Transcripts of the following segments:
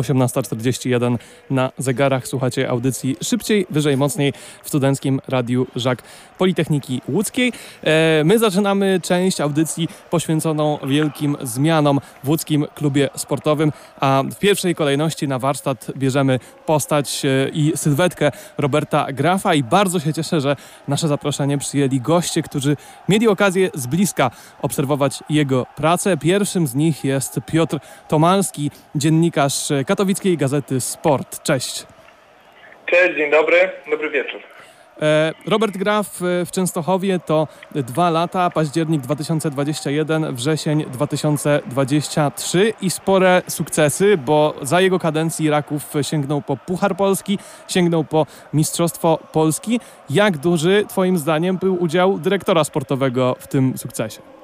18.41 na zegarach. Słuchacie audycji szybciej, wyżej, mocniej w Studenckim Radiu Żak Politechniki Łódzkiej. E, my zaczynamy część audycji poświęconą wielkim zmianom w Łódzkim Klubie Sportowym, a w pierwszej kolejności na warsztat bierzemy postać e, i sylwetkę Roberta Grafa i bardzo się cieszę, że nasze zaproszenie przyjęli goście, którzy mieli okazję z bliska obserwować jego pracę. Pierwszym z nich jest Piotr Tomalski, dziennikarz Katowickiej Gazety Sport. Cześć. Cześć, dzień dobry, dobry wieczór. E, Robert Graf e, w Częstochowie to dwa lata, październik 2021, wrzesień 2023 i spore sukcesy, bo za jego kadencji Raków sięgnął po Puchar Polski, sięgnął po Mistrzostwo Polski. Jak duży Twoim zdaniem był udział dyrektora sportowego w tym sukcesie?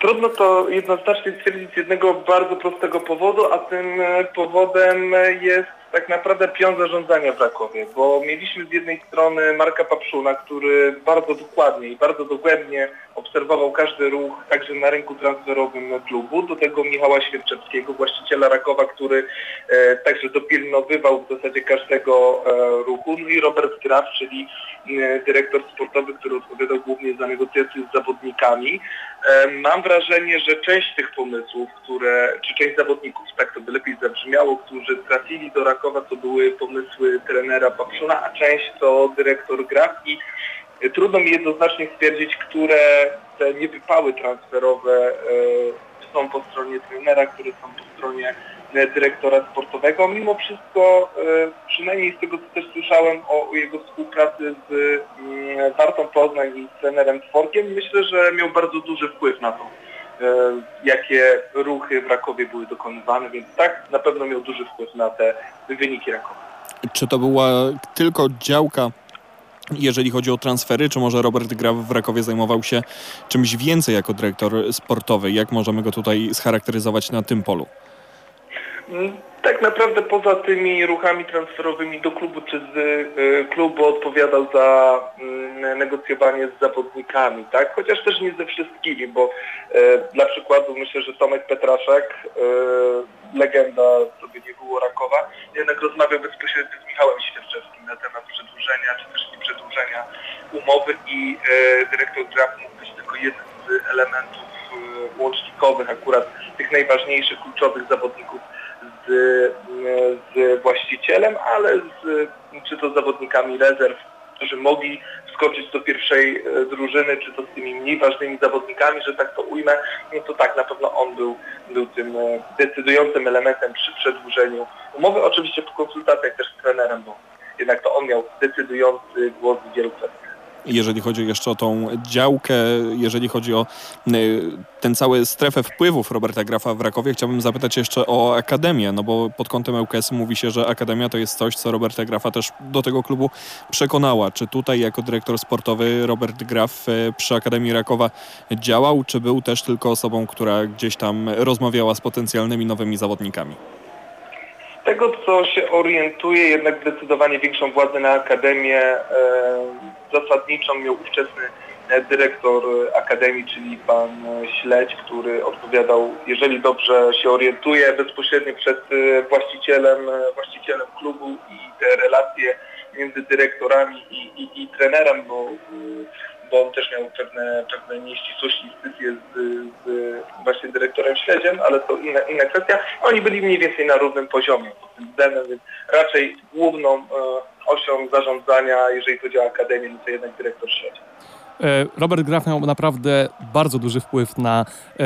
Trudno to jednoznacznie stwierdzić z jednego bardzo prostego powodu, a tym powodem jest tak naprawdę pion zarządzania w Rakowie, bo mieliśmy z jednej strony Marka Papszuna, który bardzo dokładnie i bardzo dogłębnie obserwował każdy ruch, także na rynku transferowym klubu, do tego Michała Świerczewskiego, właściciela Rakowa, który e, także dopilnowywał w zasadzie każdego e, ruchu, no i Robert Graf, czyli e, dyrektor sportowy, który odpowiadał głównie za negocjacje z zawodnikami. E, mam wrażenie, że część tych pomysłów, które, czy część zawodników, tak to by lepiej zabrzmiało, którzy trafili do Rakowa, to były pomysły trenera Papszuna, a część to dyrektor Graf i e, trudno mi jednoznacznie stwierdzić, które te niewypały transferowe e, są po stronie trenera, które są po stronie dyrektora sportowego. Mimo wszystko, przynajmniej z tego co też słyszałem o jego współpracy z mm, Wartą Poznań i z trenerem Tworkiem, myślę, że miał bardzo duży wpływ na to, jakie ruchy w Rakowie były dokonywane, więc tak, na pewno miał duży wpływ na te wyniki Rakowa. Czy to była tylko działka jeżeli chodzi o transfery, czy może Robert Graf w Rakowie zajmował się czymś więcej jako dyrektor sportowy? Jak możemy go tutaj scharakteryzować na tym polu? Tak naprawdę poza tymi ruchami transferowymi do klubu czy z y, klubu odpowiadał za y, negocjowanie z zawodnikami, tak? Chociaż też nie ze wszystkimi, bo y, dla przykładu myślę, że Tomek Petraszek, legenda, sobie nie było Rakowa, jednak rozmawiał bezpośrednio z Michałem Świerczewskim na temat przedłużenia czy też nie przedłużenia umowy i dyrektor Graf mógł być tylko jednym z elementów łącznikowych akurat tych najważniejszych, kluczowych zawodników z, właścicielem, ale z, czy to z zawodnikami rezerw, którzy mogli wskoczyć do pierwszej e, drużyny, czy to z tymi mniej ważnymi zawodnikami, że tak to ujmę, no to tak, na pewno on był, był tym e, decydującym elementem przy przedłużeniu umowy, oczywiście po konsultacjach też z trenerem, bo jednak to on miał decydujący głos w wielu kwestiach jeżeli chodzi jeszcze o tą działkę, jeżeli chodzi o e, ten cały strefę wpływów Roberta Grafa w Rakowie, chciałbym zapytać jeszcze o Akademię, no bo pod kątem ŁKS mówi się, że Akademia to jest coś, co Roberta Grafa też do tego klubu przekonała. Czy tutaj jako dyrektor sportowy Robert Graf e, przy Akademii Rakowa działał, czy był też tylko osobą, która gdzieś tam rozmawiała z potencjalnymi nowymi zawodnikami? Z tego co się orientuję, jednak zdecydowanie większą władzę na Akademię e, zasadniczą miał ówczesny e, dyrektor Akademii, czyli pan e, Śledź, który odpowiadał, jeżeli dobrze się orientuje, bezpośrednio przed e, właścicielem, właścicielem klubu i te relacje między dyrektorami i, i, i trenerem, bo, bo on też miał pewne, pewne nieścisłości dyskusje z, z właśnie dyrektorem Śledziem, ale to inna, inna kwestia. Oni byli mniej więcej na równym poziomie pod tym względem, więc raczej główną osią zarządzania, jeżeli chodzi o akademię, no to jednak dyrektor śledzi. E, Robert Graf miał naprawdę bardzo duży wpływ na, e,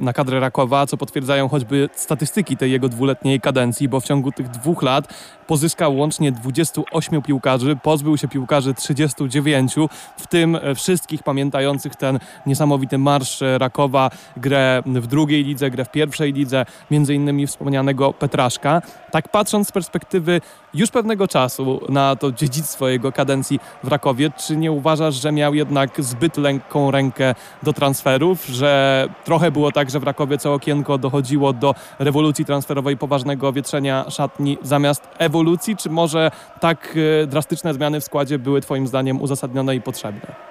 na kadrę Rakowa, co potwierdzają choćby statystyki tej jego dwuletniej kadencji, bo w ciągu tych dwóch lat pozyskał łącznie 28 piłkarzy, pozbył się piłkarzy 39, w tym wszystkich pamiętających ten niesamowity marsz Rakowa, grę w drugiej lidze, grę w pierwszej lidze, między innymi wspomnianego Petraszka. Tak patrząc z perspektywy już pewnego czasu na to dziedzictwo jego kadencji w Rakowie, czy nie uważasz, że miał jednak zbyt lekką rękę do transferów, że trochę było tak, że w Rakowie co okienko dochodziło do rewolucji transferowej, poważnego wietrzenia szatni zamiast ewolucji, czy może tak e, drastyczne zmiany w składzie były Twoim zdaniem uzasadnione i potrzebne?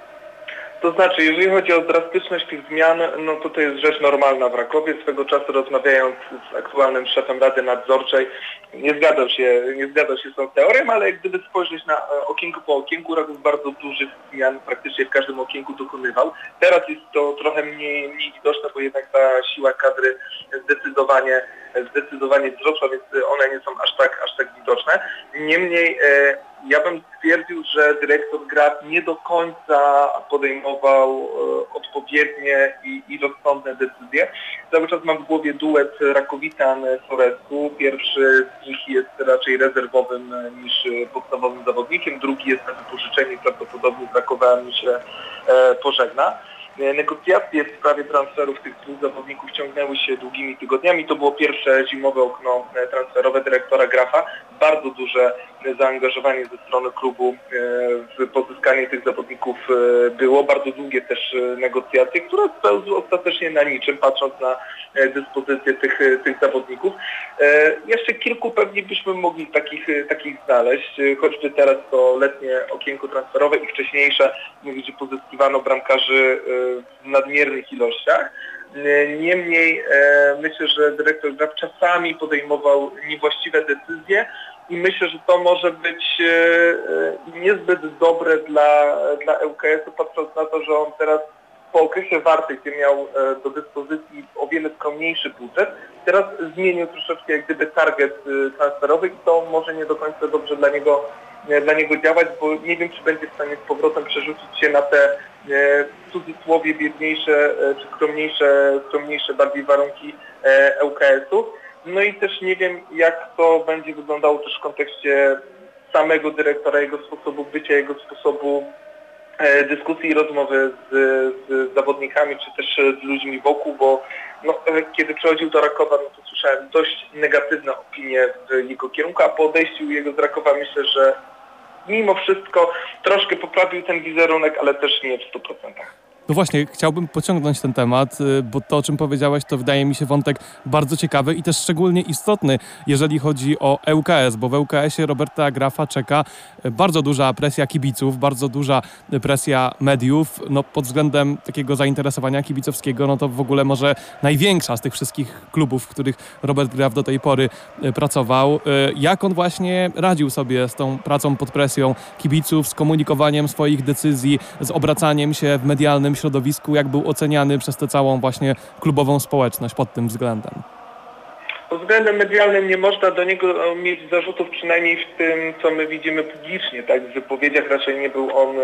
To znaczy, jeżeli chodzi o drastyczność tych zmian, no to to jest rzecz normalna w Rakowie. Swego czasu rozmawiając z aktualnym szefem Rady Nadzorczej, nie zgadzał się, nie zgadzał się z tą teorią, ale gdyby spojrzeć na e, okienko po okienku, Raków bardzo dużych zmian praktycznie w każdym okienku dokonywał. Teraz jest to trochę mniej, mniej widoczne, bo jednak ta siła kadry zdecydowanie, zdecydowanie wzrosła, więc one nie są aż tak, aż tak widoczne. Niemniej e, ja bym stwierdził, że dyrektor Graf nie do końca podejmował e, odpowiednie i, i rozsądne decyzje. Cały czas mam w głowie duet Rakowitan-Sorescu. Pierwszy z nich jest raczej rezerwowym e, niż podstawowym zawodnikiem, drugi jest na wypożyczeniu prawdopodobnie Krakowa myślę pożegna. E, negocjacje w sprawie transferów tych dwóch zawodników ciągnęły się długimi tygodniami. To było pierwsze zimowe okno e, transferowe dyrektora Grafa. Bardzo duże zaangażowanie ze strony klubu e, w pozyskanie tych zawodników było. Bardzo długie też negocjacje, które spełzły ostatecznie na niczym, patrząc na dyspozycję tych, tych zawodników. Jeszcze kilku pewnie byśmy mogli takich, takich znaleźć, choćby teraz to letnie okienko transferowe i wcześniejsze, gdzie pozyskiwano bramkarzy w nadmiernych ilościach. Niemniej e, myślę, że dyrektor Graf czasami podejmował niewłaściwe decyzje i myślę, że to może być e, e, niezbyt dobre dla, dla ŁKS-u, patrząc na to, że on teraz po okresie warty, gdzie miał do dyspozycji o wiele skromniejszy budżet, teraz zmienił troszeczkę jak gdyby target transferowy i to może nie do końca dobrze dla niego dla niego działać, bo nie wiem, czy będzie w stanie z powrotem przerzucić się na te w cudzysłowie biedniejsze e, czy skromniejsze, skromniejsze bardziej warunki e, ŁKS-u. No i też nie wiem, jak to będzie wyglądało też w kontekście samego dyrektora, jego sposobu bycia, jego sposobu e, dyskusji i rozmowy z, z, zawodnikami, czy też z ludźmi wokół, bo no, kiedy przychodził do Rakowa, no to słyszałem dość negatywne opinie w jego kierunku, a po odejściu jego z Rakowa myślę, że mimo wszystko troszkę poprawił ten wizerunek, ale też nie w 100%. No właśnie, chciałbym pociągnąć ten temat, y, bo to, o czym powiedziałeś, to wydaje mi się wątek bardzo ciekawy i też szczególnie istotny, jeżeli chodzi o ŁKS, bo w ŁKS-ie Roberta Grafa czeka y, bardzo duża presja kibiców, bardzo duża presja mediów, no pod względem takiego zainteresowania kibicowskiego, no to w ogóle może największa z tych wszystkich klubów, w których Robert Graf do tej pory y, pracował. Jak on właśnie radził sobie z tą pracą pod presją kibiców, z komunikowaniem swoich decyzji, z obracaniem się w medialnym środowisku, jak był oceniany przez tę całą właśnie klubową społeczność pod tym względem? Pod względem medialnym nie można do niego mieć zarzutów, przynajmniej w tym, co my widzimy publicznie. Tak? W wypowiedziach raczej nie był on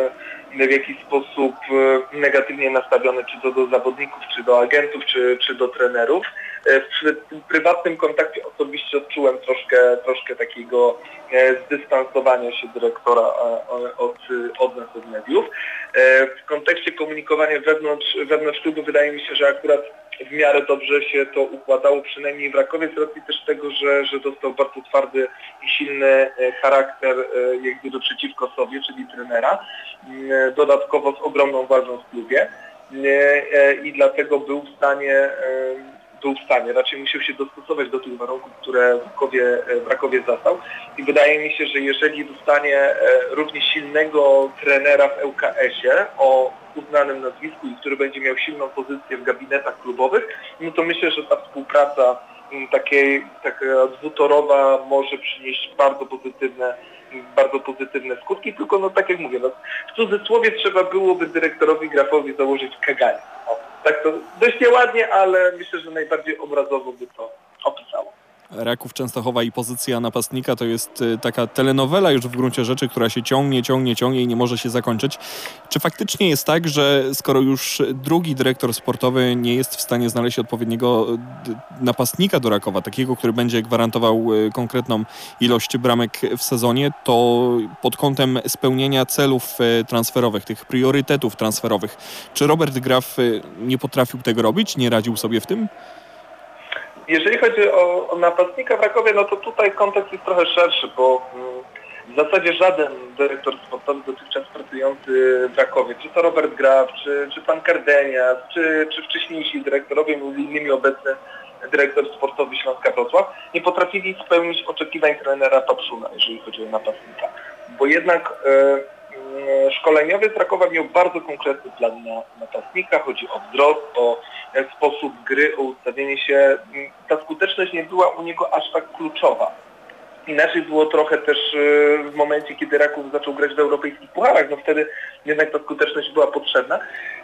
w jakiś sposób e, negatywnie nastawiony czy to do zawodników, czy do agentów, czy, czy do trenerów. E, w tym prywatnym kontakcie osobiście odczułem troszkę, troszkę takiego e, zdystansowania się dyrektora od, od nas, od mediów. W kontekście komunikowania wewnątrz, wewnątrz klubu wydaje mi się, że akurat w miarę dobrze się to układało, przynajmniej w Rakowie, z racji też tego, że, że dostał bardzo twardy i silny e, charakter e, jakby do przeciwko sobie, czyli trenera, mm, dodatkowo z ogromną ważą w klubie. E, i dlatego był w stanie był w stanie, raczej musiał się dostosować do tych warunków, które w Rakowie, w Rakowie zastał i wydaje mi się, że jeżeli dostanie równie silnego trenera w ŁKS-ie o uznanym nazwisku i który będzie miał silną pozycję w gabinetach klubowych, no to myślę, że ta współpraca mm, takiej, taka dwutorowa może przynieść bardzo pozytywne bardzo pozytywne skutki, tylko no tak jak mówię, no, w cudzysłowie trzeba byłoby dyrektorowi grafowi założyć kaganie. Tak to dość nieładnie, ale myślę, że najbardziej obrazowo by to opisało. Raków Częstochowa i pozycja napastnika to jest y, taka telenowela już w gruncie rzeczy, która się ciągnie, ciągnie, ciągnie i nie może się zakończyć. Czy faktycznie jest tak, że skoro już drugi dyrektor sportowy nie jest w stanie znaleźć odpowiedniego y, napastnika do Rakowa, takiego, który będzie gwarantował y, konkretną ilość bramek w sezonie, to pod kątem spełnienia celów transferowych, tych priorytetów transferowych, czy Robert Graf nie potrafił tego robić, nie radził sobie w tym? Jeżeli chodzi o, o napastnika w Rakowie, no to tutaj kontekst jest trochę szerszy, bo mm, w zasadzie żaden dyrektor sportowy dotychczas pracujący w Rakowie, czy to Robert Graf, czy, czy pan Kardenias, czy, czy wcześniejsi dyrektorowie, między innymi obecny dyrektor sportowy Śląska Wrocław, nie potrafili spełnić oczekiwań trenera Papszuna, jeżeli chodzi o napastnika. Bo jednak e, e, szkoleniowy Krakowa miał bardzo konkretny plan na napastnika, chodzi o wzrost, o e, sposób gry, o ustawienie się. Ta skuteczność nie była u niego aż tak kluczowa. Inaczej było trochę też e, w momencie, kiedy Raków zaczął grać w europejskich pucharach, no wtedy jednak ta skuteczność była potrzebna.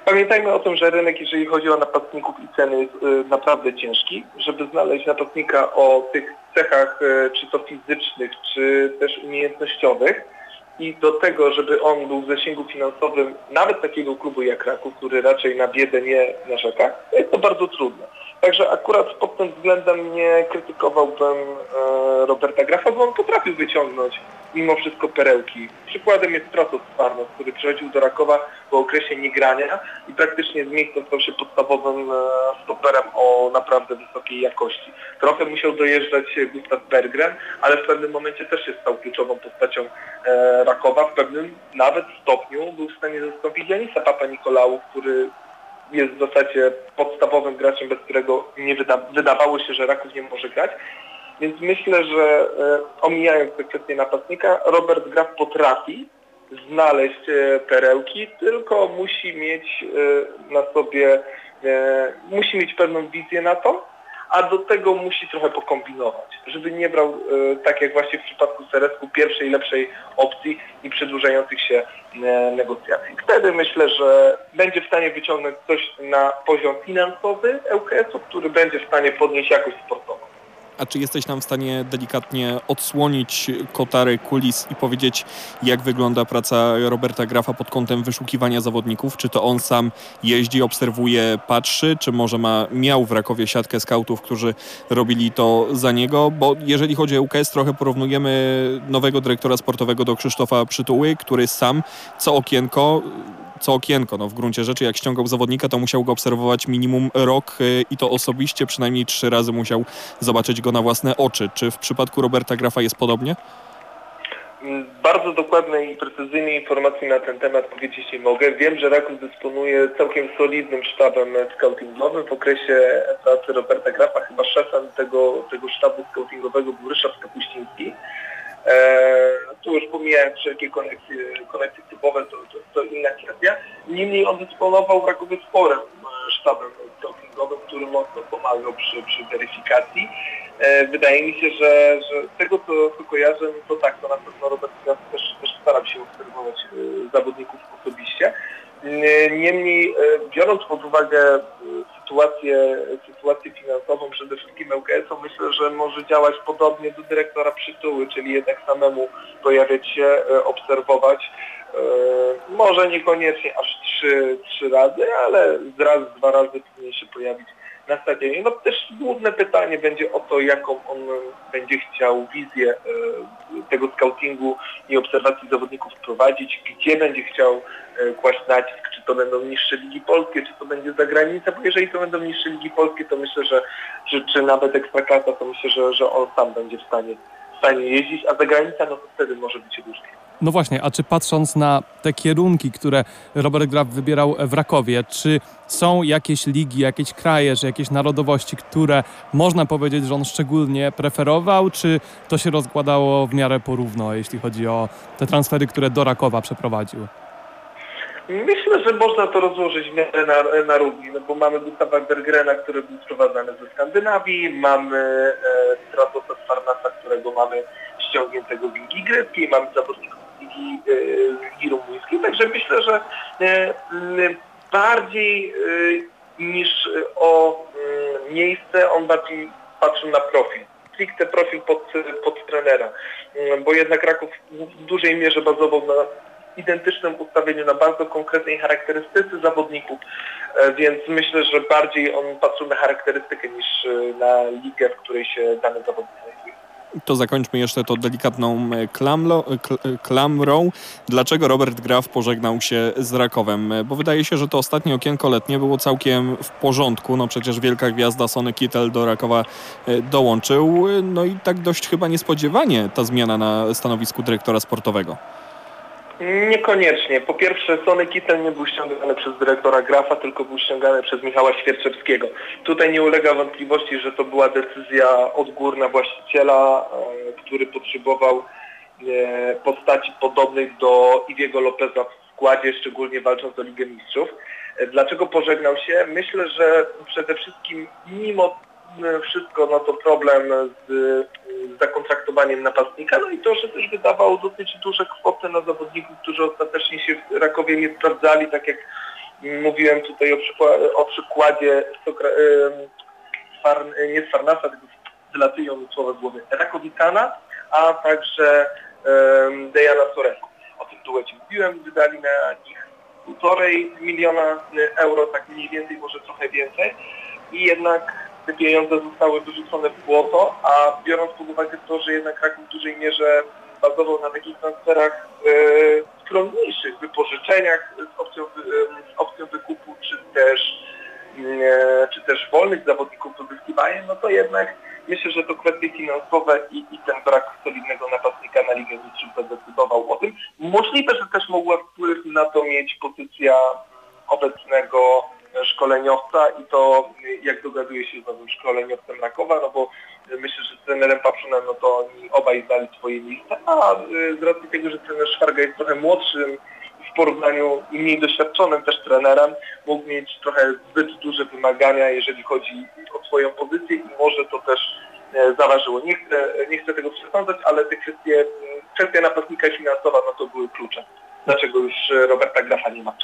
Pamiętajmy o tym, że rynek, jeżeli chodzi o napastników i ceny, jest naprawdę ciężki. Żeby znaleźć napastnika o tych cechach, czy to fizycznych, czy też umiejętnościowych i do tego, żeby on był w zasięgu finansowym nawet takiego klubu jak Raków, który raczej na biedę nie narzeka, jest to bardzo trudne. Także akurat pod tym względem nie krytykowałbym e, Roberta Grafa, bo on potrafił wyciągnąć mimo wszystko perełki. Przykładem jest Stratos Farnos, który przychodził do Rakowa po okresie niegrania i praktycznie z miejsca stał się podstawowym e, stoperem o naprawdę wysokiej jakości. Trochę musiał dojeżdżać Gustav Bergren, ale w pewnym momencie też się stał kluczową postacią e, Rakowa. W pewnym nawet stopniu był w stanie zastąpić Janisa Papa Nikolału, który jest w zasadzie podstawowym graczem, bez którego nie wyda wydawało się, że Raków nie może grać. Więc myślę, że e, omijając te kwestie napastnika, Robert Graf potrafi znaleźć e, perełki, tylko musi mieć e, na sobie, musi mieć pewną wizję na to, a do tego musi trochę pokombinować, żeby nie brał, tak jak właśnie w przypadku Seresku, pierwszej lepszej opcji i przedłużających się negocjacji. Wtedy myślę, że będzie w stanie wyciągnąć coś na poziom finansowy ŁKS-u, który będzie w stanie podnieść jakość sportową. A czy jesteś nam w stanie delikatnie odsłonić kotary kulis i powiedzieć, jak wygląda praca Roberta Grafa pod kątem wyszukiwania zawodników? Czy to on sam jeździ, obserwuje, patrzy, czy może ma, miał w Rakowie siatkę skautów, którzy robili to za niego? Bo jeżeli chodzi o UKS, trochę porównujemy nowego dyrektora sportowego do Krzysztofa Przytuły, który sam co okienko co okienko. No, w gruncie rzeczy, jak ściągał zawodnika, to musiał go obserwować minimum rok y, i to osobiście przynajmniej trzy razy musiał zobaczyć go na własne oczy. Czy w przypadku Roberta Grafa jest podobnie? Bardzo dokładnej i precyzyjnej informacji na ten temat powiedzieć nie mogę. Wiem, że Raków dysponuje całkiem solidnym sztabem scoutingowym. W okresie pracy Roberta Grafa chyba szefem tego, tego sztabu scoutingowego był Ryszard Kapuściński. Eee, tu już pomijając wszelkie konekcje, konekcje typowe, to, to, to inna kwestia. Niemniej on dysponował Rakowie sporym e, sztabem scoutingowym, który mocno pomagał przy, przy weryfikacji. E, wydaje mi się, że, że z tego co, co kojarzę, no to tak, to na pewno Robert Kraft też, też się obserwować e, zawodników osobiście. E, Niemniej, e, biorąc pod uwagę e, sytuację, sytuację finansową przede wszystkim ŁKS-u, myślę, że może działać podobnie do dyrektora przytuły, czyli jednak samemu pojawiać się, e, obserwować. E, Może niekoniecznie aż trzy, trzy razy, ale raz, dwa razy powinien się pojawić na stadionie. No też główne pytanie będzie o to, jaką on będzie chciał wizję e, tego scoutingu i obserwacji zawodników wprowadzić, gdzie będzie chciał e, kłaść nacisk, czy to będą niższe ligi polskie, czy to będzie zagranica, bo jeżeli to będą niższe ligi polskie, to myślę, że czy, czy nawet ekstraklasa, to myślę, że, że on sam będzie w stanie, w stanie jeździć, a zagranica, no to wtedy może być różnie. No właśnie, a czy patrząc na te kierunki, które Robert Graf wybierał w Rakowie, czy są jakieś ligi, jakieś kraje, czy jakieś narodowości, które można powiedzieć, że on szczególnie preferował, czy to się rozkładało w miarę porówno, jeśli chodzi o te transfery, które do Rakowa przeprowadził? Myślę, że można to rozłożyć w miarę na, na równi, no bo mamy Gustawa Bergrena, który był sprowadzany ze Skandynawii, mamy e, Stratosa którego mamy ściągniętego w Ligi Greckiej, mamy zawodników Ligi, e, Ligi Rumuńskiej, także myślę, że e, bardziej e, niż o miejsce, on bardziej patrzył na profil. Stricte profil pod, pod trenera, Mm, bo jednak Raków w dużej mierze bazował na identycznym ustawieniu na bardzo konkretnej charakterystyce zawodników, więc myślę, że bardziej on patrzył na charakterystykę niż na ligę, w której się dany zawodnik znajduje. To zakończmy jeszcze to delikatną e, klamlo, kl, klamrą. Dlaczego Robert Graf pożegnał się z Rakowem? Bo wydaje się, że to ostatnie okienko letnie było całkiem w porządku. No przecież wielka gwiazda Sony Kittel do Rakowa dołączył. No i tak dość chyba niespodziewanie ta zmiana na stanowisku dyrektora sportowego. Niekoniecznie. Po pierwsze, Sony Kittel nie był ściągany przez dyrektora Grafa, tylko był ściągany przez Michała Świerczewskiego. Tutaj nie ulega wątpliwości, że to była decyzja odgórna właściciela, e, który potrzebował e, postaci podobnej do Iwiego Lopeza w składzie, szczególnie walcząc o Ligę Mistrzów. E, dlaczego pożegnał się? Myślę, że przede wszystkim mimo wszystko no to problem z, z zakontraktowaniem napastnika, no i to, że też wydawał dosyć duże kwoty na zawodników, którzy ostatecznie się w Rakowie nie sprawdzali, tak jak mówiłem tutaj o, przykładzie, o przykładzie Sokra, Far, nie z Farnasa, tylko wylatują mi słowa z głowy, Rakowicana, a także um, Dejana Sorenko. O tym duecie mówiłem, wydali na nich półtorej miliona euro, tak mniej więcej, może trochę więcej i jednak te pieniądze zostały wyrzucone w błoto, a biorąc pod uwagę to, że jednak Kraków w dużej mierze bazował na takich transferach yy, wypożyczeniach z opcją, z opcją wykupu, czy też, czy też wolnych zawodników pozyskiwania, no to jednak myślę, że to kwestie finansowe i, i ten brak solidnego napastnika na Ligę Mistrzów zadecydował o tym. Możliwe, że też mogła wpływ na to mieć pozycja obecnego szkoleniowca i to jak dogaduje się z nowym Rakowa, no bo myślę, że z trenerem Papszunem no to oni obaj zdali swoje miejsca, a y, z racji tego, że trener Szwarga jest trochę młodszym w porównaniu i mniej doświadczonym też trenerem, mógł mieć trochę zbyt duże wymagania, jeżeli chodzi o swoją pozycję i może to też e, zaważyło. Nie chcę, nie chcę tego przesądzać, ale te kwestie, kwestia napastnika finansowa, no to były klucze. Dlaczego już Roberta Grafa nie ma w?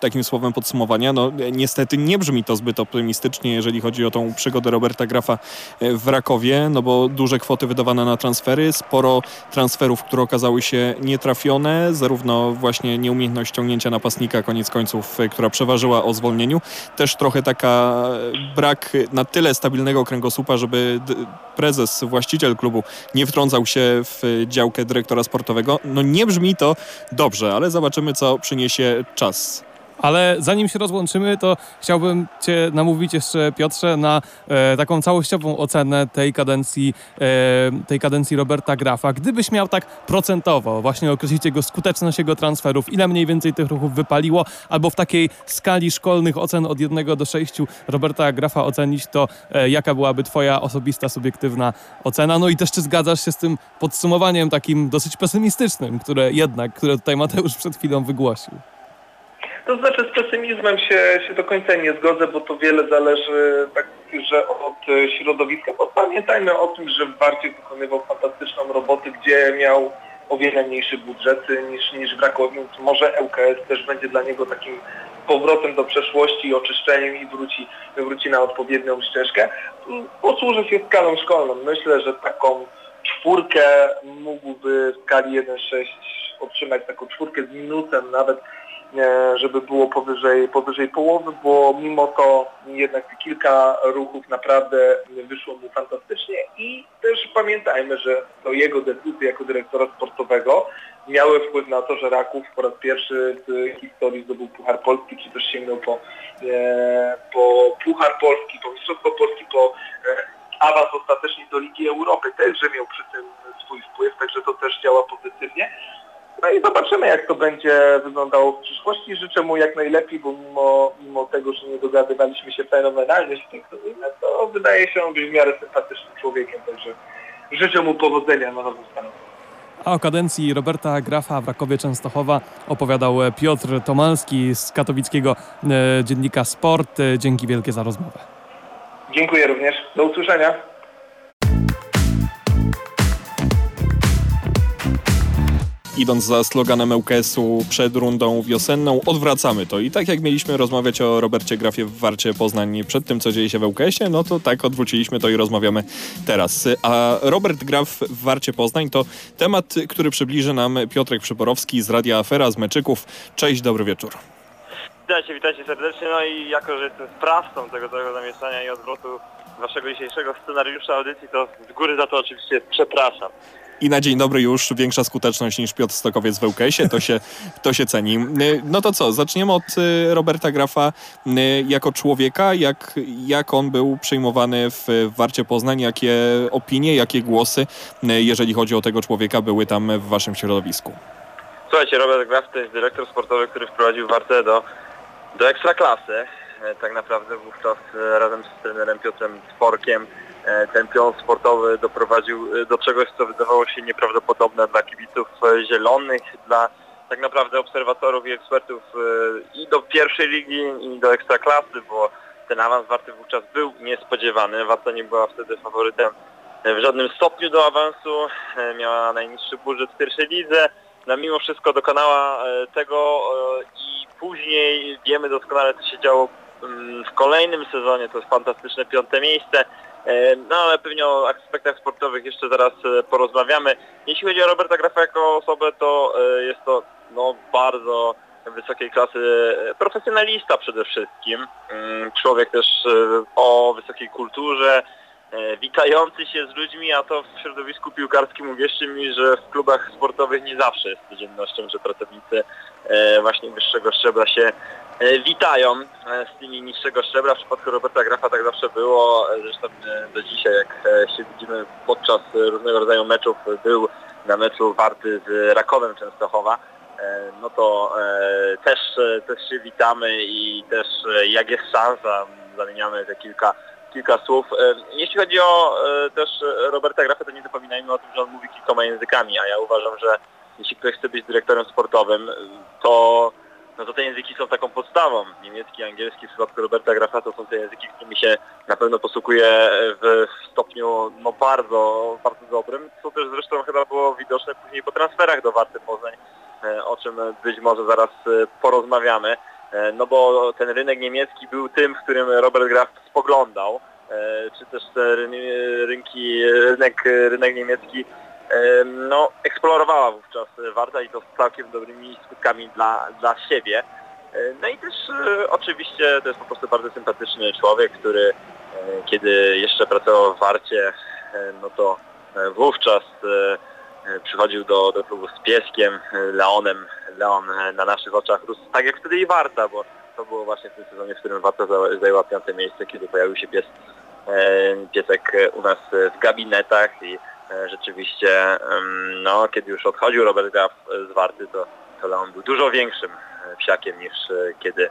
Takim słowem podsumowania. No, niestety nie brzmi to zbyt optymistycznie, jeżeli chodzi o tą przygodę Roberta Grafa e, w Rakowie, no bo duże kwoty wydawane na transfery, sporo transferów, które okazały się nietrafione, zarówno właśnie nieumiejętność ściągnięcia napastnika, koniec końców, e, która przeważyła o zwolnieniu, też trochę taka e, brak na tyle stabilnego kręgosłupa, żeby prezes, właściciel klubu nie wtrącał się w działkę dyrektora sportowego. No nie brzmi to dobrze, ale zobaczymy, co przyniesie czas. Ale zanim się rozłączymy, to chciałbym Cię namówić jeszcze, Piotrze, na e, taką całościową ocenę tej kadencji, e, tej kadencji Roberta Grafa. Gdybyś miał tak procentowo właśnie określić jego skuteczność jego transferów, ile mniej więcej tych ruchów wypaliło, albo w takiej skali szkolnych ocen od 1 do 6 Roberta Grafa ocenić, to e, jaka byłaby Twoja osobista, subiektywna ocena? No i też czy zgadzasz się z tym podsumowaniem takim dosyć pesymistycznym, które jednak, które tutaj Mateusz przed chwilą wygłosił? To znaczy z pesymizmem się, się do końca nie zgodzę, bo to wiele zależy tak, że od środowiska. Bo pamiętajmy o tym, że Bardziej wykonywał fantastyczną robotę, gdzie miał o wiele mniejszy budżet niż, niż Rakowie, więc może ŁKS też będzie dla niego takim powrotem do przeszłości, oczyszczeniem i wróci, wróci na odpowiednią ścieżkę. Posłuży się skalą szkolną. Myślę, że taką czwórkę mógłby w skali 1.6 otrzymać taką czwórkę z minusem nawet żeby było powyżej, powyżej połowy, bo mimo to jednak kilka ruchów naprawdę wyszło mu fantastycznie i też pamiętajmy, że to jego decyzje jako dyrektora sportowego miały wpływ na to, że Raków po raz pierwszy w historii zdobył Puchar Polski, czy też sięgnął po, e, po Puchar Polski, po Mistrzostwo Polski, po e, awans ostatecznie do Ligi Europy. Także miał przy tym swój wpływ, także to też działa pozytywnie. No i zobaczymy, jak to będzie wyglądało w przyszłości. Życzę mu jak najlepiej, bo mimo, mimo tego, że nie dogadywaliśmy się fenomenalnie z to wydaje się on być w miarę sympatycznym człowiekiem, także życzę mu powodzenia na nowym stanowisku. A o kadencji Roberta Grafa w Rakowie Częstochowa opowiadał Piotr Tomalski z katowickiego e, dziennika Sport. Dzięki wielkie za rozmowę. Dziękuję również. Do usłyszenia. Idąc za sloganem ŁKS-u przed rundą wiosenną, odwracamy to. I tak jak mieliśmy rozmawiać o Robercie Grafie w Warcie Poznań przed tym, co dzieje się w ŁKS-ie, no to tak odwróciliśmy to i rozmawiamy teraz. A Robert Graf w Warcie Poznań to temat, który przybliży nam Piotrek Przyborowski z Radia Afera z Meczyków. Cześć, dobry wieczór. Witajcie, witajcie serdecznie. No i jako, że jestem sprawcą tego całego zamieszania i odwrotu waszego dzisiejszego scenariusza audycji, to z góry za to oczywiście przepraszam. I na dzień dobry już większa skuteczność niż Piotr Stokowiec w ŁKS-ie, to się, to się ceni. No to co, zaczniemy od y, Roberta Grafa y, jako człowieka, jak, jak on był przyjmowany w Warcie Poznań, jakie opinie, jakie głosy, y, jeżeli chodzi o tego człowieka, były tam w waszym środowisku? Słuchajcie, Robert Graf to jest dyrektor sportowy, który wprowadził Wartę do, do ekstraklasy. E, tak naprawdę wówczas e, razem z trenerem Piotrem Tworkiem ten pion sportowy doprowadził do czegoś, co wydawało się nieprawdopodobne dla kibiców zielonych, dla tak naprawdę obserwatorów i ekspertów i do pierwszej ligi i do ekstraklasy, bo ten awans Warty wówczas był niespodziewany. Warta nie była wtedy faworytem w żadnym stopniu do awansu, miała najniższy budżet w pierwszej lidze, no mimo wszystko dokonała tego i później wiemy doskonale co się działo Mm, w kolejnym sezonie to jest fantastyczne piąte miejsce. E, no ale pewnie o aspektach sportowych jeszcze zaraz e, porozmawiamy. Jeśli chodzi o Roberta Grafa jako osobę, to e, jest to no, bardzo wysokiej klasy profesjonalista przede wszystkim. Mm, człowiek też o wysokiej kulturze, witający się z ludźmi, a to w środowisku piłkarskim uwierzcie mi, że w klubach sportowych nie zawsze jest codziennością, że pracownicy właśnie wyższego szczebla się witają e, z tymi niższego szczebla. W przypadku Roberta Grafa tak zawsze było. E, zresztą do dzisiaj, jak się widzimy podczas różnego rodzaju meczów, był na meczu Warty z Rakowem Częstochowa, no to też, też się witamy i też jak jest szansa, zamieniamy te kilka, kilka słów. Jeśli chodzi o też Roberta Grafa, to nie zapominajmy o tym, że on mówi kilkoma językami, a ja uważam, że jeśli ktoś chce być dyrektorem sportowym, to no to te języki są taką podstawą. Niemiecki, angielski w przypadku Roberta Grafa to są te języki, którymi się na pewno posługuje w stopniu no bardzo, bardzo dobrym, co też zresztą chyba było widoczne później po transferach do Warty Poznań, e, o czym być może zaraz e, porozmawiamy. E, no bo ten rynek niemiecki był tym, w którym Robert Graf spoglądał, czy też te rynki, rynek, rynek niemiecki no, eksplorowała wówczas Warta i to z całkiem dobrymi skutkami dla, dla siebie. No i też e, oczywiście to jest po prostu bardzo sympatyczny człowiek, który e, kiedy jeszcze pracował w Warcie, e, no to wówczas przychodził do, do klubu z pieskiem, Leonem. Leon na naszych oczach rósł tak jak wtedy i Warta, bo to było właśnie w tym sezonie, w którym Warta zajęła piąte miejsce, kiedy pojawił się pies, piesek u nas w gabinetach i rzeczywiście, no, kiedy już odchodził Robert Graf z Warty, to, to Leon był dużo większym e, psiakiem niż e, kiedy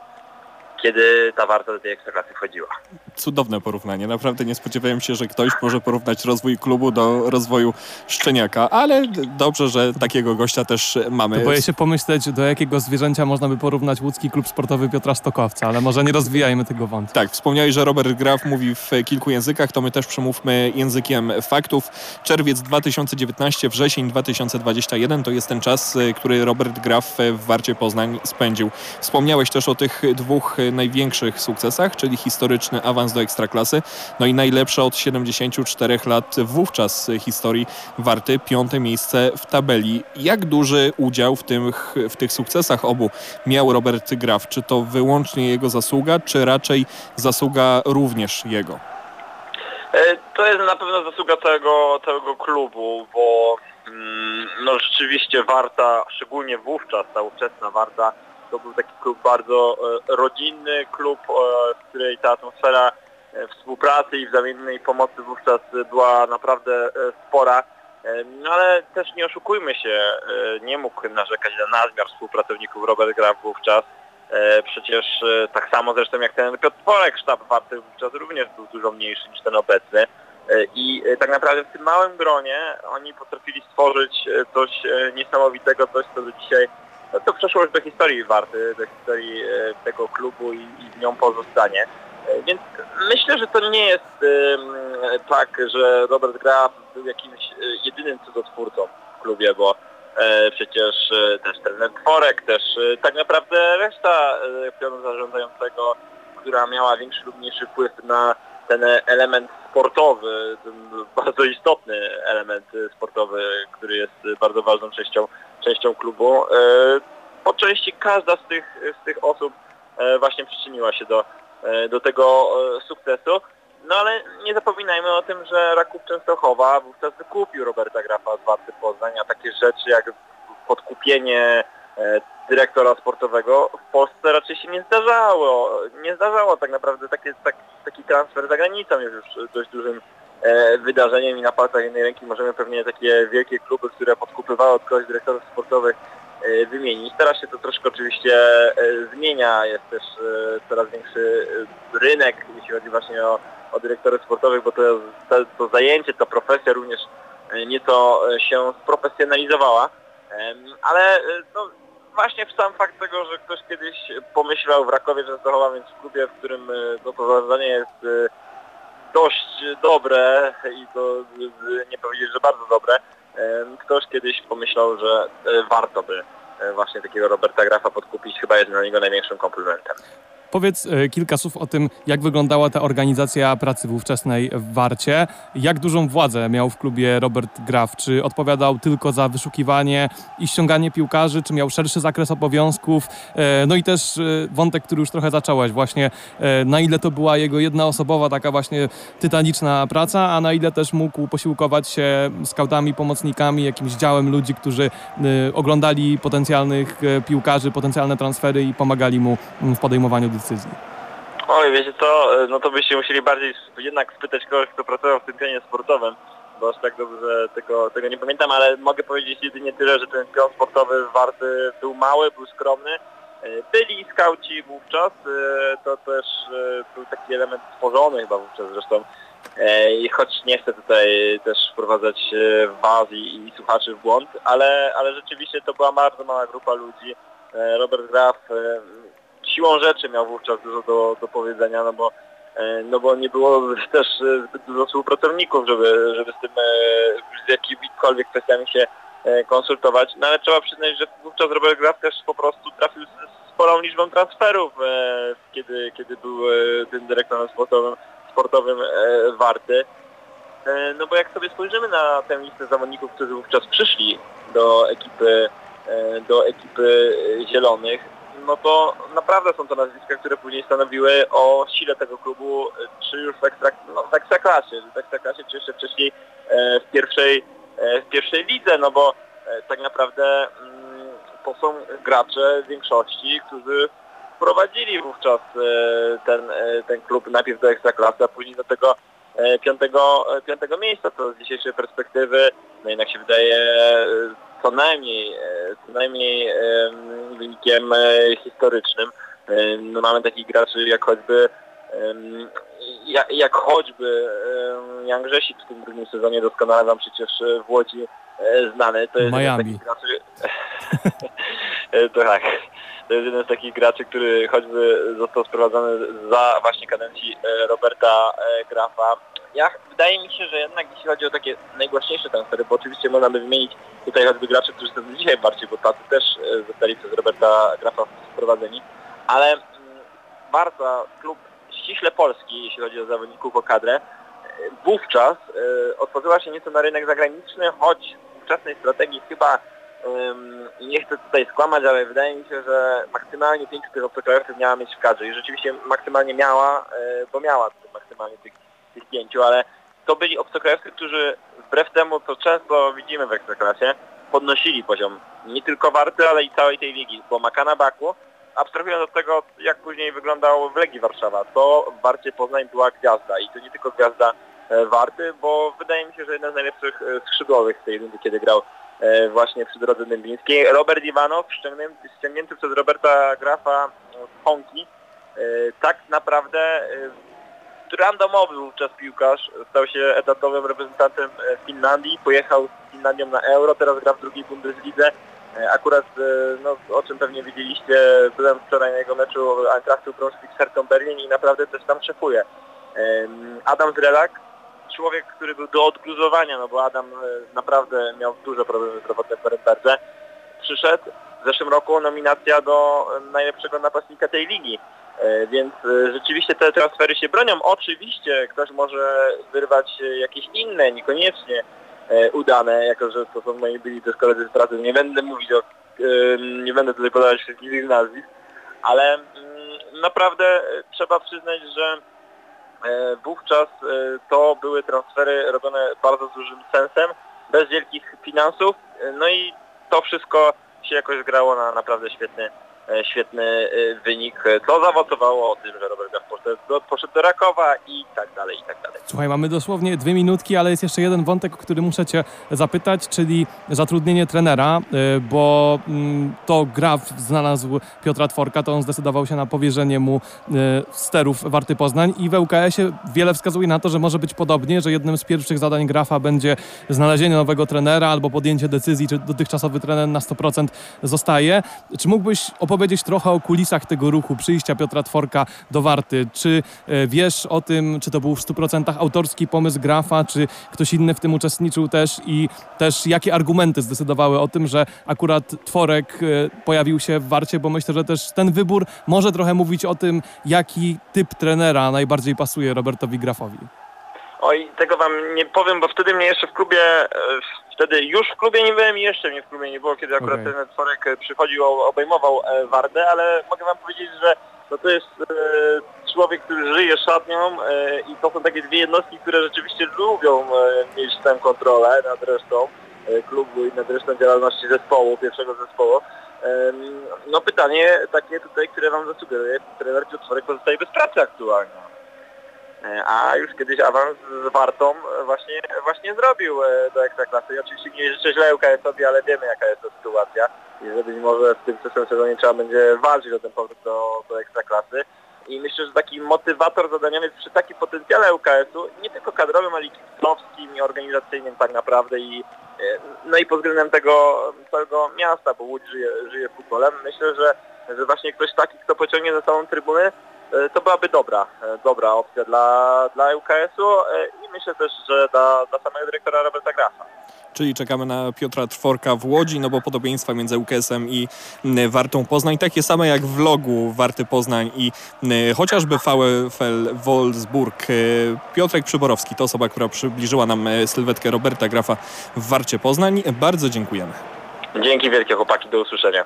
kiedy ta warta do tej ekstraklasy wchodziła. Cudowne porównanie. Naprawdę nie spodziewałem się, że ktoś może porównać rozwój klubu do rozwoju Szczeniaka, ale dobrze, że takiego gościa też mamy. To boję się pomyśleć, do jakiego zwierzęcia można by porównać łódzki klub sportowy Piotra Stokowca, ale może nie rozwijajmy tego wątku. Tak, wspomniałeś, że Robert Graf mówi w kilku językach, to my też przemówmy językiem faktów. Czerwiec 2019, wrzesień 2021 to jest ten czas, który Robert Graf w Warcie Poznań spędził. Wspomniałeś też o tych dwóch największych sukcesach, czyli historyczny awans do Ekstraklasy, no i najlepsze od 74 lat wówczas historii Warty, piąte miejsce w tabeli. Jak duży udział w tych, w tych sukcesach obu miał Robert Graf? Czy to wyłącznie jego zasługa, czy raczej zasługa również jego? E, to jest na pewno zasługa całego, całego klubu, bo mm, no rzeczywiście Warta, szczególnie wówczas ta ówczesna Warta, to był taki klub bardzo e, rodzinny, klub, e, w której ta atmosfera e, współpracy i wzajemnej pomocy wówczas była naprawdę spora. No ale też nie oszukujmy się, nie mógł narzekać na nadmiar współpracowników Robert Graf wówczas. Przecież tak samo zresztą jak ten Piotr sztab warty wówczas również był dużo mniejszy niż ten obecny. I tak naprawdę w tym małym gronie oni potrafili stworzyć coś niesamowitego, coś co do dzisiaj no to przeszło już do historii Warty, do historii e, tego klubu i, i w nią pozostanie. E, więc myślę, że to nie jest tak, że Robert Graf był jakimś e, jedynym cudotwórcą w klubie, bo przecież też trener Tworek, też tak naprawdę reszta pionu zarządzającego, która miała większy lub mniejszy wpływ na ten element sportowy, ten bardzo istotny element sportowy, który jest bardzo ważną częścią częścią klubu. E, po części każda z tych, z tych osób e, właśnie przyczyniła się do, e, do tego sukcesu. No ale nie zapominajmy o tym, że Raków Częstochowa wówczas wykupił Roberta Grafa z Warty Poznań, a takie rzeczy jak podkupienie dyrektora sportowego w Polsce raczej się nie zdarzało. Nie zdarzało tak naprawdę takie, tak, taki transfer za granicą jest już dość dużym wydarzeniem i na palcach jednej ręki możemy pewnie takie wielkie kluby, które podkupywały od kogoś dyrektorów sportowych e, wymienić. Teraz się to troszkę oczywiście e, zmienia, jest też e, coraz większy e, rynek, jeśli chodzi właśnie o, o dyrektorów sportowych, bo to, to, zajęcie, ta profesja również e, nieco e, się sprofesjonalizowała. Ale e, no, właśnie w sam fakt tego, że ktoś kiedyś pomyślał w Rakowie Częstochowa, więc w klubie, w którym e, no, to zarządzanie jest e, dość dobre i to nie powiedzieć, że bardzo dobre, ktoś kiedyś pomyślał, że e, warto by e, właśnie takiego Roberta Grafa podkupić, chyba jest dla niego największym komplementem. Powiedz e, kilka słów o tym, jak wyglądała ta organizacja pracy w ówczesnej Warcie. Jak dużą władzę miał w klubie Robert Graf? Czy odpowiadał tylko za wyszukiwanie i ściąganie piłkarzy, czy miał szerszy zakres obowiązków? E, No i też e, wątek, który już trochę zacząłeś, właśnie na ile to była jego jednoosobowa taka właśnie tytaniczna praca, a na ile też mógł posiłkować się skautami, pomocnikami, jakimś działem ludzi, którzy oglądali potencjalnych piłkarzy, potencjalne transfery i pomagali mu w podejmowaniu decyzji. Oj, wiecie co, no to byście musieli bardziej jednak spytać kogoś, kto pracował w tym pionie sportowym, bo aż tak dobrze tego, tego nie pamiętam, ale mogę powiedzieć jedynie tyle, że ten pion sportowy warty był mały, był skromny. E, Byli skauci wówczas, e, to też e, był taki element stworzony chyba wówczas zresztą. E, I choć nie chcę tutaj też wprowadzać e, was i, i słuchaczy w błąd, ale, ale rzeczywiście to była bardzo mała grupa ludzi. E, Robert Graf e, siłą rzeczy miał wówczas dużo do, do powiedzenia, no bo e, no bo nie było też e, zbyt dużo współpracowników, żeby, żeby z tym e, z jakimikolwiek kwestiami się konsultować. No ale trzeba przyznać, że wówczas Robert Graf też po prostu trafił z sporą liczbą transferów, kiedy, kiedy był tym dyrektorem sportowym, sportowym Warty. No bo jak sobie spojrzymy na tę listę zawodników, którzy wówczas przyszli do ekipy, do ekipy Zielonych, no to naprawdę są to nazwiska, które później stanowiły o sile tego klubu, czy już w, no, w ekstraklasie, w ekstraklasie, czy jeszcze wcześniej e, w pierwszej, e, w pierwszej lidze, no bo e, tak naprawdę mm, to są gracze w większości, którzy wprowadzili wówczas ten, ten klub najpierw do ekstraklasy, a później do tego piątego, piątego miejsca, co z dzisiejszej perspektywy no jednak się wydaje co najmniej, e, co najmniej em, wynikiem e, historycznym. No mamy takich graczy jak choćby jak, choćby Jan Grzesik w tym drugim sezonie doskonale wam przecież e, w Łodzi znany. To jest jeden z Miami. takich graczy... To tak. To jest jeden z takich graczy, który choćby został sprowadzony za właśnie kadencji Roberta Grafa. Ja, wydaje mi się, że jednak jeśli chodzi o takie najgłośniejsze transfery, bo oczywiście można by wymienić tutaj choćby graczy, którzy są dzisiaj bardziej, bo tacy też e, zostali przez Roberta Grafa sprowadzeni, ale mm, Warta, klub ściśle polski, jeśli chodzi o zawodników, o kadrę, e, wówczas e, otworzyła się nieco na rynek zagraniczny, choć w ówczesnej strategii chyba nie chcę tutaj skłamać, ale wydaje mi się, że maksymalnie pięciu tych obcokrajowców miała mieć w kadrze i rzeczywiście maksymalnie miała, bo miała maksymalnie tych, tych pięciu, ale to byli obcokrajowcy, którzy wbrew temu, co często widzimy w Ekstraklasie, podnosili poziom nie tylko Warty, ale i całej tej ligi, bo Makana Baku, abstrahując od tego, jak później wyglądał w Legii Warszawa, to w Warcie Poznań była gwiazda i to nie tylko gwiazda e, Warty, bo wydaje mi się, że jeden z najlepszych e, skrzydłowych w tej rundzie, kiedy grał e, właśnie przy drodze dębińskiej. Robert Iwanow, ściągnięty, przez Roberta Grafa z Honki, tak naprawdę randomowy wówczas piłkarz, stał się etatowym reprezentantem e, Finlandii, pojechał z Finlandią na Euro, teraz gra w drugiej Bundeslidze. E, Akurat, e, no, o czym pewnie widzieliście, byłem wczoraj na jego meczu Eintrachtu Braunschweig z Hertą Berlin i naprawdę też tam szefuje. Adam Zrelak, człowiek, który był do odgruzowania, no bo Adam naprawdę miał duże problemy zdrowotne w Norymberze. Przyszedł w zeszłym roku nominacja do najlepszego napastnika tej ligi. E, Więc e, rzeczywiście te transfery się bronią. Oczywiście ktoś może wyrwać e, jakieś inne, niekoniecznie udane, jako że to są moi byli też koledzy z pracy. Nie będę mówić o, nie będę tutaj podawać wszystkich ich nazwisk, ale naprawdę trzeba przyznać, że wówczas to były transfery robione bardzo z dużym sensem, bez wielkich finansów, no i to wszystko się jakoś grało na naprawdę świetny świetny e, wynik, co zaowocowało o tym, że Robert Graf poszedł do Rakowa i tak dalej, i tak dalej. Słuchaj, mamy dosłownie dwie minutki, ale jest jeszcze jeden wątek, o który muszę Cię zapytać, czyli zatrudnienie trenera, e, bo mm, to Graf znalazł Piotra Tworka, to on zdecydował się na powierzenie mu sterów Warty Poznań i w ŁKS-ie wiele wskazuje na to, że może być podobnie, że jednym z pierwszych zadań Grafa będzie znalezienie nowego trenera albo podjęcie decyzji, czy dotychczasowy trener na 100% zostaje. Czy mógłbyś opowiedzieć opowiedzieć trochę o kulisach tego ruchu, przyjścia Piotra Tworka do Warty. Czy e, wiesz o tym, czy to był w 100% autorski pomysł Grafa, czy ktoś inny w tym uczestniczył też i też jakie argumenty zdecydowały o tym, że akurat Tworek e, pojawił się w Warcie, bo myślę, że też ten wybór może trochę mówić o tym, jaki typ trenera najbardziej pasuje Robertowi Grafowi. Oj, tego wam nie powiem, bo wtedy mnie jeszcze w klubie, e, wtedy już w klubie nie byłem i jeszcze mnie w klubie nie było, kiedy akurat okay. ten Tworek przychodził, obejmował e, Wardę, ale mogę wam powiedzieć, że no to jest e, człowiek, który żyje szatnią i to są takie dwie jednostki, które rzeczywiście lubią mieć tę kontrolę nad resztą klubu i nad resztą działalności zespołu, pierwszego zespołu. No pytanie takie tutaj, które wam zasugeruję, trener Tworek pozostaje bez pracy aktualnie. E, a już kiedyś awans z Wartą właśnie, właśnie zrobił e, do Ekstraklasy. I oczywiście nie życzę źle UKS-owi, ale wiemy jaka jest to sytuacja i że być może w tym przyszłym sezonie trzeba będzie walczyć o ten powrót do, do Ekstraklasy. I myślę, że taki motywator zadaniowy przy takim potencjale UKS-u, nie tylko kadrowym, ale i kibicowskim i organizacyjnym tak naprawdę i e, no i pod względem tego całego miasta, bo Łódź żyje, żyje futbolem. Myślę, że, że właśnie ktoś taki, kto pociągnie za sobą trybuny, E, to byłaby dobra, e, dobra opcja dla, dla UKS-u e, i myślę też, że dla, dla samego dyrektora Roberta Grafa. Czyli czekamy na Piotra Tworka w Łodzi, no bo podobieństwa między UKS-em i Wartą Poznań takie same jak w logu Warty Poznań i chociażby VfL Wolfsburg. Piotrek Przyborowski to osoba, która przybliżyła nam sylwetkę Roberta Grafa w Warcie Poznań. Bardzo dziękujemy. Dzięki wielkie chłopaki, do usłyszenia.